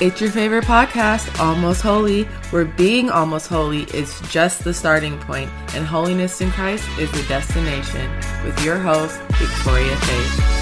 It's your favorite podcast, Almost Holy, where being almost holy is just the starting point and holiness in Christ is the destination. With your host, Victoria Faith.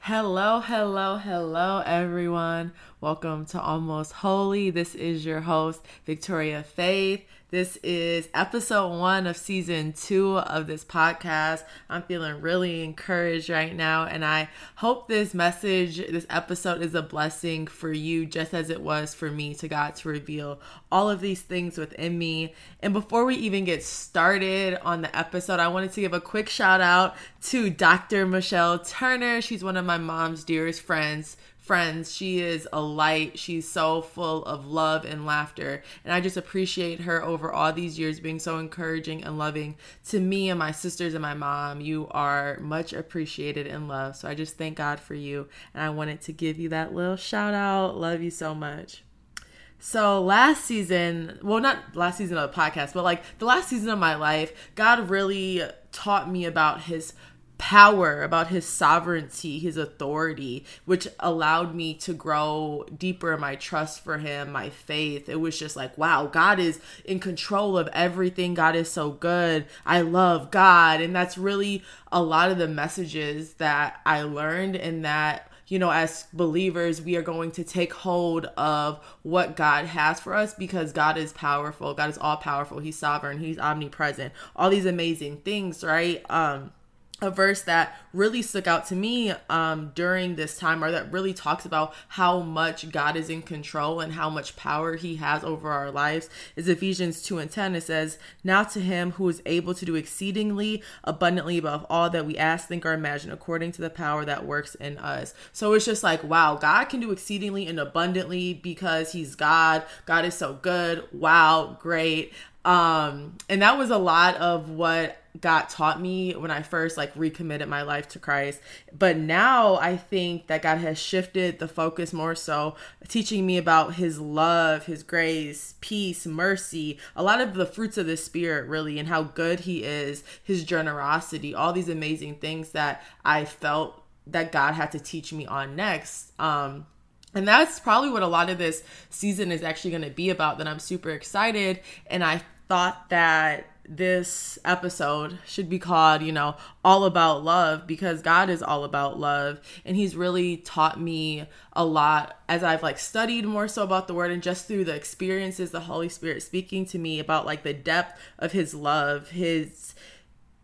Hello, hello, hello, everyone. Welcome to Almost Holy. This is your host, Victoria Faith. This is episode one of season two of this podcast. I'm feeling really encouraged right now, and I hope this message, this episode, is a blessing for you, just as it was for me to God to reveal all of these things within me. And before we even get started on the episode, I wanted to give a quick shout out to Dr. Michelle Turner. She's one of my mom's dearest friends friends. She is a light. She's so full of love and laughter. And I just appreciate her over all these years being so encouraging and loving to me and my sisters and my mom. You are much appreciated and loved. So I just thank God for you. And I wanted to give you that little shout out. Love you so much. So last season, well, not last season of the podcast, but like the last season of my life, God really taught me about his power, about his sovereignty, his authority, which allowed me to grow deeper in my trust for him, my faith. It was just like, wow, God is in control of everything. God is so good. I love God. And that's really a lot of the messages that I learned and that you know, as believers, we are going to take hold of what God has for us because God is powerful. God is all powerful. He's sovereign. He's omnipresent. All these amazing things, right? Um, a verse that really stuck out to me um, during this time, or that really talks about how much God is in control and how much power He has over our lives, is Ephesians 2 and 10. It says, Now to Him who is able to do exceedingly abundantly above all that we ask, think, or imagine, according to the power that works in us. So it's just like, wow, God can do exceedingly and abundantly because He's God. God is so good. Wow, great. Um, and that was a lot of what God taught me when I first like recommitted my life to Christ. But now I think that God has shifted the focus more so, teaching me about his love, his grace, peace, mercy, a lot of the fruits of the spirit really and how good he is, his generosity, all these amazing things that I felt that God had to teach me on next. Um and that's probably what a lot of this season is actually going to be about that I'm super excited and I thought that this episode should be called, you know, All About Love because God is all about love. And He's really taught me a lot as I've like studied more so about the Word and just through the experiences, the Holy Spirit speaking to me about like the depth of His love, His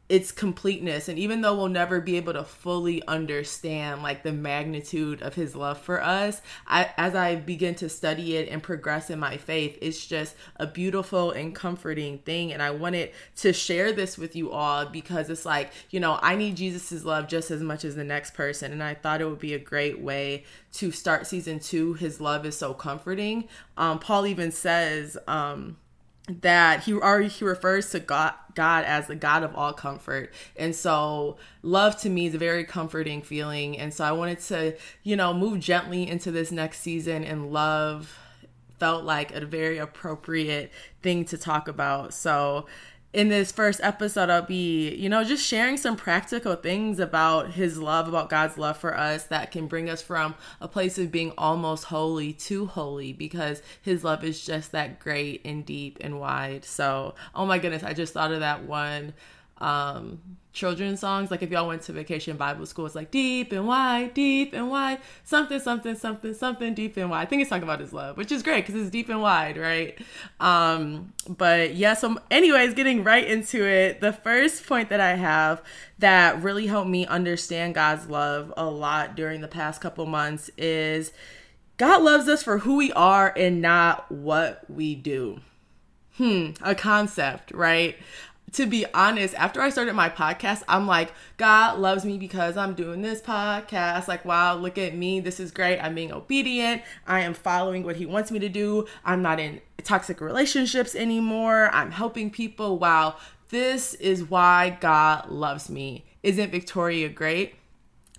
its completeness and even though we'll never be able to fully understand like the magnitude of his love for us I, as i begin to study it and progress in my faith it's just a beautiful and comforting thing and i wanted to share this with you all because it's like you know i need jesus's love just as much as the next person and i thought it would be a great way to start season two his love is so comforting. Um, paul even says um, that he already he refers to God God as the God of all comfort. And so love to me is a very comforting feeling. And so I wanted to, you know, move gently into this next season and love felt like a very appropriate thing to talk about. So in this first episode, I'll be, you know, just sharing some practical things about His love, about God's love for us that can bring us from a place of being almost holy to holy because His love is just that great and deep and wide. So, oh my goodness, I just thought of that one um children's songs. Like if y'all went to vacation bible school it's like deep and wide deep and wide. Something something something something deep and wide. I think it's talking about his love which is great because it's deep and wide right? Um but yeah so anyways getting right into it the first point that i have that really helped me understand god's love a lot during the past couple months is god loves us for who we are and not what we do. Hmm a concept right to be honest, after I started my podcast, I'm like, God loves me because I'm doing this podcast. Like, wow, look at me. This is great. I'm being obedient. I am following what He wants me to do. I'm not in toxic relationships anymore. I'm helping people. Wow, this is why God loves me. Isn't Victoria great?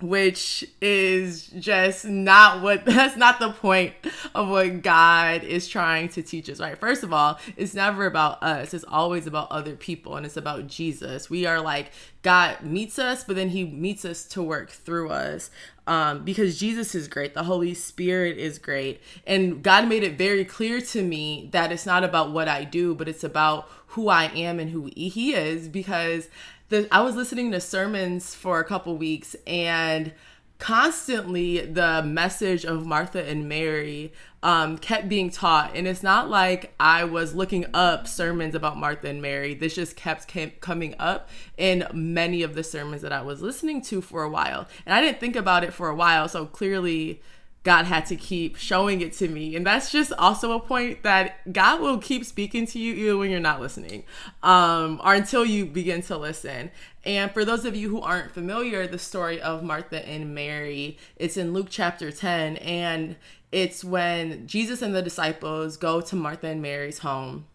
Which is just not what that's not the point of what God is trying to teach us, right? First of all, it's never about us, it's always about other people and it's about Jesus. We are like God meets us, but then he meets us to work through us. Um, because Jesus is great, the Holy Spirit is great. And God made it very clear to me that it's not about what I do, but it's about who I am and who He is. Because the I was listening to sermons for a couple weeks and constantly the message of Martha and Mary um, kept being taught. And it's not like I was looking up sermons about Martha and Mary. This just kept coming up in many of the sermons that I was listening to for a while. And I didn't think about it for a while. So clearly, God had to keep showing it to me. And that's just also a point that God will keep speaking to you even when you're not listening, um, or until you begin to listen. And for those of you who aren't familiar, the story of Martha and Mary, it's in Luke chapter 10. And it's when Jesus and the disciples go to Martha and Mary's home.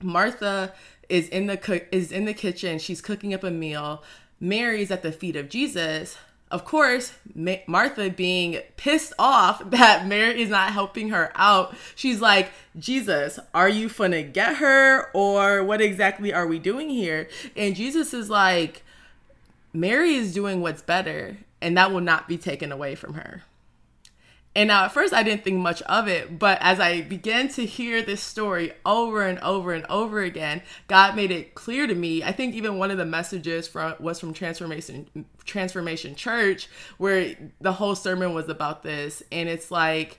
Martha is in the co- is in the kitchen. She's cooking up a meal. Mary's at the feet of Jesus of course, Ma- Martha being pissed off that Mary is not helping her out, she's like, Jesus, are you gonna get her or what exactly are we doing here? And Jesus is like, Mary is doing what's better and that will not be taken away from her. And now at first I didn't think much of it, but as I began to hear this story over and over and over again, God made it clear to me. I think even one of the messages from was from Transformation Transformation Church where the whole sermon was about this and it's like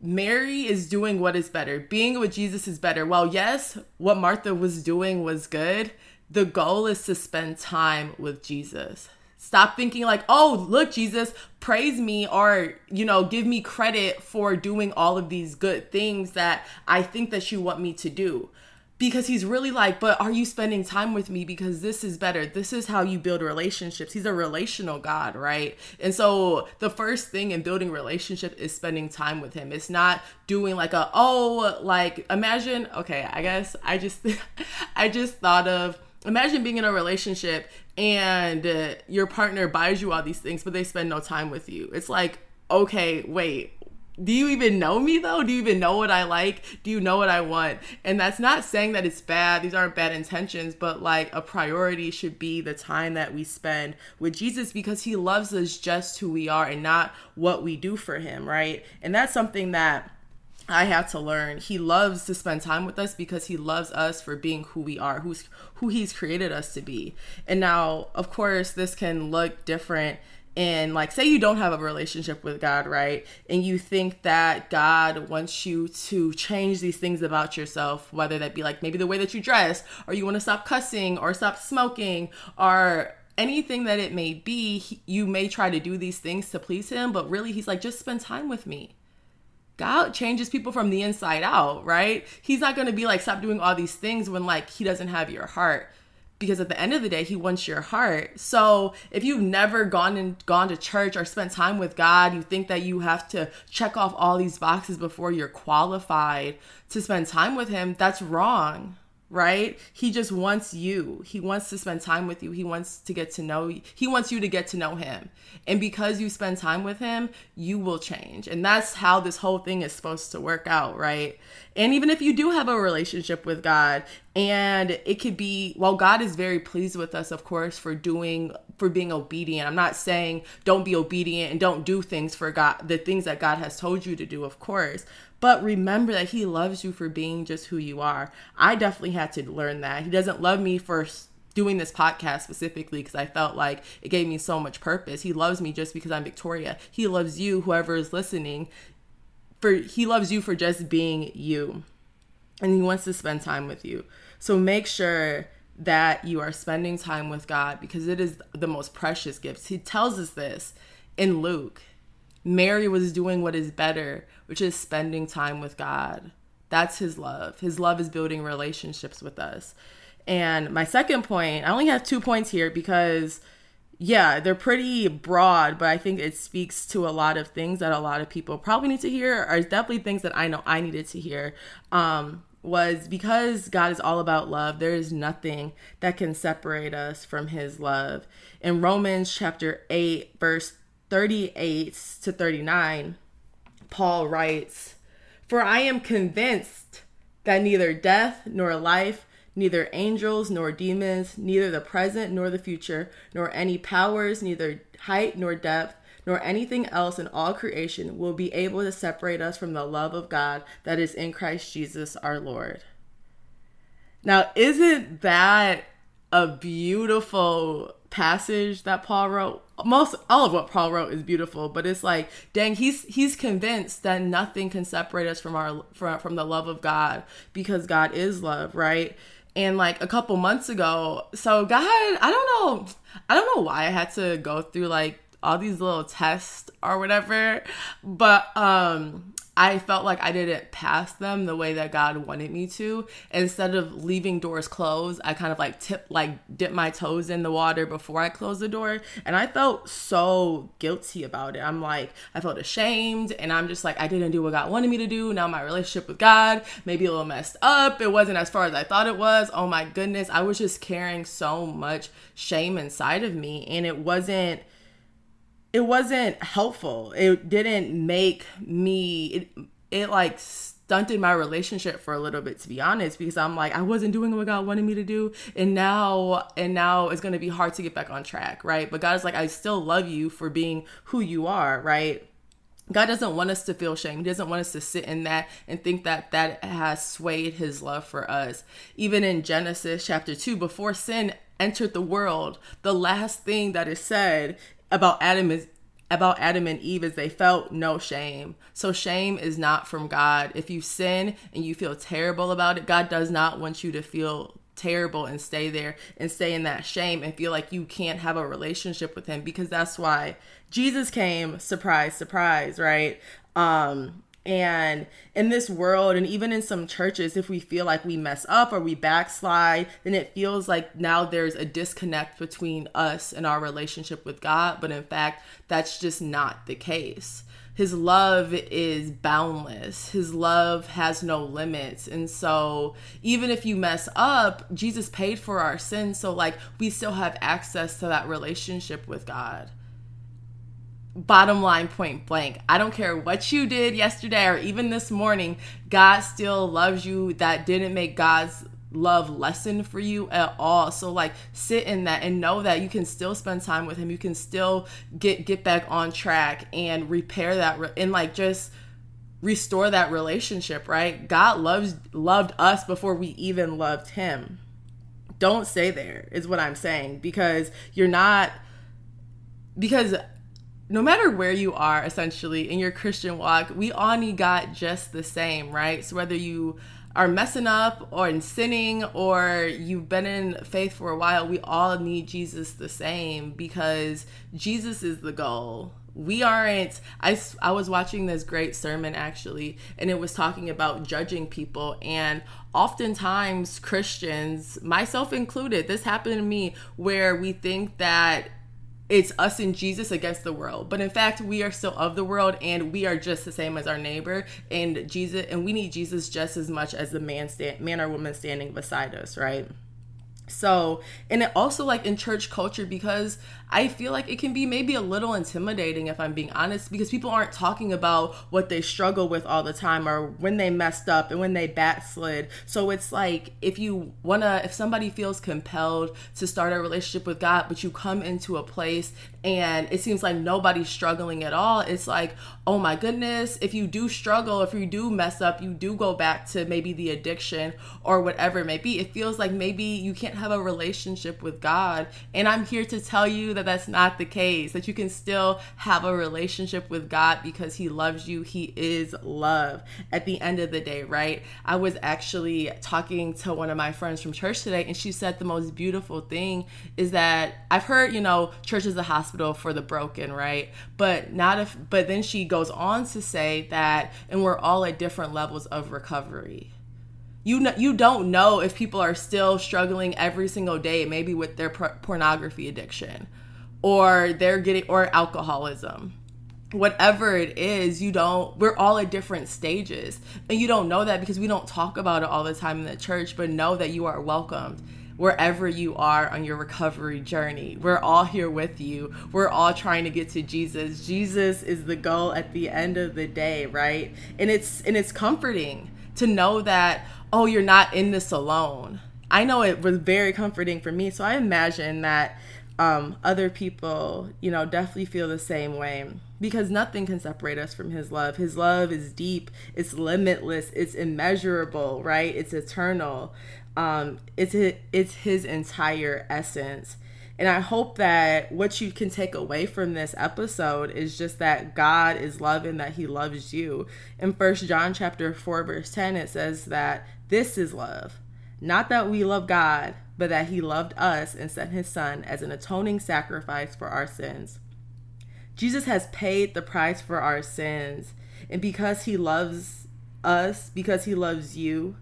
Mary is doing what is better. Being with Jesus is better. Well, yes, what Martha was doing was good. The goal is to spend time with Jesus. Stop thinking like, oh, look, Jesus, praise me or, you know, give me credit for doing all of these good things that I think that you want me to do. Because he's really like, but are you spending time with me? Because this is better. This is how you build relationships. He's a relational God, right? And so the first thing in building relationship is spending time with him. It's not doing like a, oh, like imagine, okay, I guess I just, I just thought of, imagine being in a relationship and uh, your partner buys you all these things but they spend no time with you. It's like okay wait. Do you even know me though? Do you even know what i like? Do you know what i want? And that's not saying that it's bad. These aren't bad intentions but like a priority should be the time that we spend with jesus because he loves us just who we are and not what we do for him right? And that's something that I had to learn. He loves to spend time with us because he loves us for being who we are, who's who he's created us to be. And now, of course, this can look different and like say you don't have a relationship with God, right? And you think that God wants you to change these things about yourself, whether that be like maybe the way that you dress, or you want to stop cussing or stop smoking or anything that it may be, you may try to do these things to please him, but really he's like just spend time with me God changes people from the inside out, right? He's not going to be like, stop doing all these things when like he doesn't have your heart. Because at the end of the day, he wants your heart. So if you've never gone and gone to church or spent time with God, you think that you have to check off all these boxes before you're qualified to spend time with him. That's wrong right? He just wants you. He wants to spend time with you. He wants to get to know you. He wants you to get to know him. And because you spend time with him, you will change. And that's how this whole thing is supposed to work out, right? And even if you do have a relationship with God, and it could be, well, God is very pleased with us, of course, for doing, for being obedient. I'm not saying don't be obedient and don't do things for God, the things that God has told you to do, of course. But remember that He loves you for being just who you are. I definitely had to learn that. He doesn't love me for doing this podcast specifically because I felt like it gave me so much purpose. He loves me just because I'm Victoria. He loves you, whoever is listening, for He loves you for just being you. And He wants to spend time with you. So make sure that you are spending time with God because it is the most precious gifts. He tells us this in Luke. Mary was doing what is better, which is spending time with God. That's his love. His love is building relationships with us. And my second point, I only have two points here because, yeah, they're pretty broad, but I think it speaks to a lot of things that a lot of people probably need to hear, or definitely things that I know I needed to hear. Um, was because God is all about love, there is nothing that can separate us from his love. In Romans chapter 8, verse 38 to 39, Paul writes, For I am convinced that neither death nor life, neither angels nor demons, neither the present nor the future, nor any powers, neither height nor depth, nor anything else in all creation will be able to separate us from the love of God that is in Christ Jesus our Lord. Now, isn't that a beautiful passage that Paul wrote? Most all of what Paul wrote is beautiful, but it's like, dang, he's he's convinced that nothing can separate us from our from, from the love of God because God is love, right? And like a couple months ago, so God, I don't know, I don't know why I had to go through like all these little tests or whatever. But um I felt like I didn't pass them the way that God wanted me to. Instead of leaving doors closed, I kind of like tip like dip my toes in the water before I close the door. And I felt so guilty about it. I'm like, I felt ashamed and I'm just like I didn't do what God wanted me to do. Now my relationship with God maybe a little messed up. It wasn't as far as I thought it was. Oh my goodness. I was just carrying so much shame inside of me and it wasn't it wasn't helpful. It didn't make me it it like stunted my relationship for a little bit to be honest because I'm like I wasn't doing what God wanted me to do and now and now it's going to be hard to get back on track, right? But God is like I still love you for being who you are, right? God doesn't want us to feel shame. He doesn't want us to sit in that and think that that has swayed his love for us. Even in Genesis chapter 2, before sin entered the world, the last thing that is said about Adam is about Adam and Eve is they felt no shame. So shame is not from God. If you sin and you feel terrible about it, God does not want you to feel terrible and stay there and stay in that shame and feel like you can't have a relationship with him because that's why Jesus came surprise surprise, right? Um and in this world, and even in some churches, if we feel like we mess up or we backslide, then it feels like now there's a disconnect between us and our relationship with God. But in fact, that's just not the case. His love is boundless. His love has no limits. And so, even if you mess up, Jesus paid for our sins. So, like, we still have access to that relationship with God bottom line point blank. I don't care what you did yesterday or even this morning god still loves you. That didn't make god's love lessen for you at all. So like sit in that and know that you can still spend time with him. You can still get get back on track and repair that re- and like just restore that relationship right? God loves loved us before we even loved him. Don't stay there is what i'm saying because you're not because no matter where you are essentially in your Christian walk, we all need God just the same, right? So whether you are messing up or in sinning or you've been in faith for a while, we all need Jesus the same because Jesus is the goal. We aren't I I was watching this great sermon actually and it was talking about judging people and oftentimes Christians, myself included, this happened to me where we think that it's us and Jesus against the world. But in fact, we are still of the world and we are just the same as our neighbor and Jesus and we need Jesus just as much as the man stand man or woman standing beside us, right? So, and it also like in church culture because I feel like it can be maybe a little intimidating if I'm being honest because people aren't talking about what they struggle with all the time or when they messed up and when they backslid. So it's like if you want to if somebody feels compelled to start a relationship with God but you come into a place and it seems like nobody's struggling at all, it's like, "Oh my goodness, if you do struggle, if you do mess up, you do go back to maybe the addiction or whatever it may be. It feels like maybe you can't have a relationship with God." And I'm here to tell you that that's not the case, that you can still have a relationship with God because He loves you. He is love at the end of the day, right? I was actually talking to one of my friends from church today, and she said the most beautiful thing is that I've heard, you know, church is a hospital for the broken, right? But not if, but then she goes on to say that, and we're all at different levels of recovery you know, you don't know if people are still struggling every single day maybe with their pornography addiction or they're getting or alcoholism whatever it is, you don't, we're all at different stages. And you don't know that because we don't talk about it all the time in the church, but know that you are welcomed wherever you are on your recovery journey. We're all here with you. We're all trying to get to Jesus. Jesus is the goal at the end of the day, right? And it's and it's comforting to know that oh, you're not in this alone. I know it was very comforting for me. So I imagine that um, other people, you know, definitely feel the same way because nothing can separate us from his love. His love is deep, it's limitless, it's immeasurable, right? It's eternal. Um, it's it's his entire essence. And I hope that what you can take away from this episode is just that God is love and that he loves you. In First John chapter 4 verse 10 it says that this is love. Not that we love God, but that he loved us and sent his son as an atoning sacrifice for our sins. Jesus has paid the price for our sins. And because he loves us, because he loves you,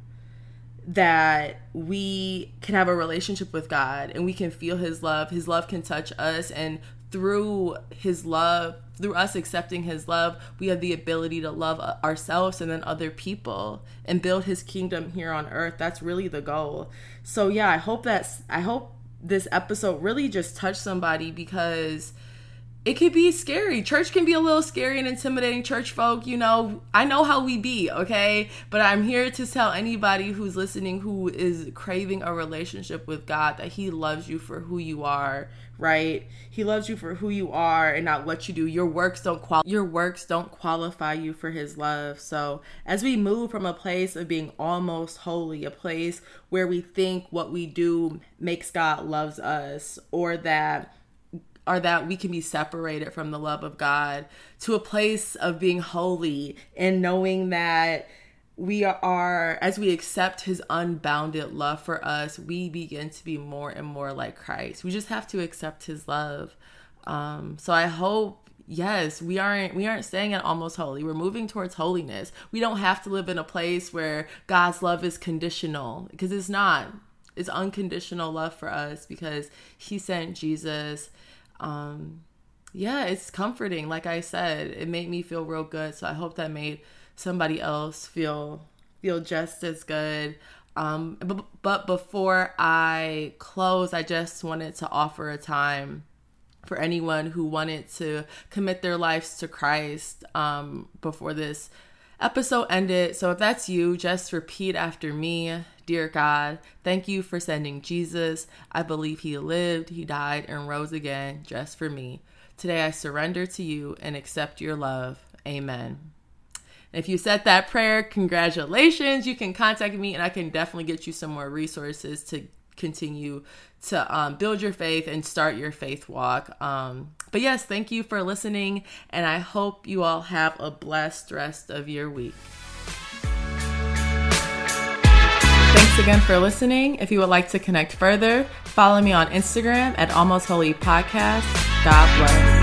that we can have a relationship with God and we can feel his love. His love can touch us and through his love, through us accepting his love, we have the ability to love uh, ourselves and then other people and build his kingdom here on earth. That's really the goal. So yeah, I hope that's I hope this episode really just touched somebody because it could be scary. Church can be a little scary and intimidating. Church folk, you know, I know how we be, okay? But I'm here to tell anybody who's listening who is craving a relationship with God that He loves you for who you are, right? He loves you for who you are and not what you do. Your works don't qual your works don't qualify you for His love. So as we move from a place of being almost holy, a place where we think what we do makes God loves us, or that or that we can be separated from the love of God to a place of being holy and knowing that we are as we accept his unbounded love for us we begin to be more and more like christ. We just have to accept his love. Um, so i hope yes we aren't we aren't staying at almost holy. We're moving towards holiness. We don't have to live in a place where god's love is conditional because it's not. It's unconditional love for us because he sent jesus um, yeah, it's comforting. Like I said, it made me feel real good. So I hope that made somebody else feel feel just as good. Um, but, but before I close, I just wanted to offer a time for anyone who wanted to commit their lives to Christ um, before this episode ended. So if that's you, just repeat after me. Dear God, thank you for sending Jesus. I believe he lived, he died, and rose again just for me. Today I surrender to you and accept your love. Amen. If you said that prayer, congratulations. You can contact me and I can definitely get you some more resources to continue to um, build your faith and start your faith walk. Um, but yes, thank you for listening, and I hope you all have a blessed rest of your week. Thanks again for listening. If you would like to connect further, follow me on Instagram at Almost Holy Podcast. God bless.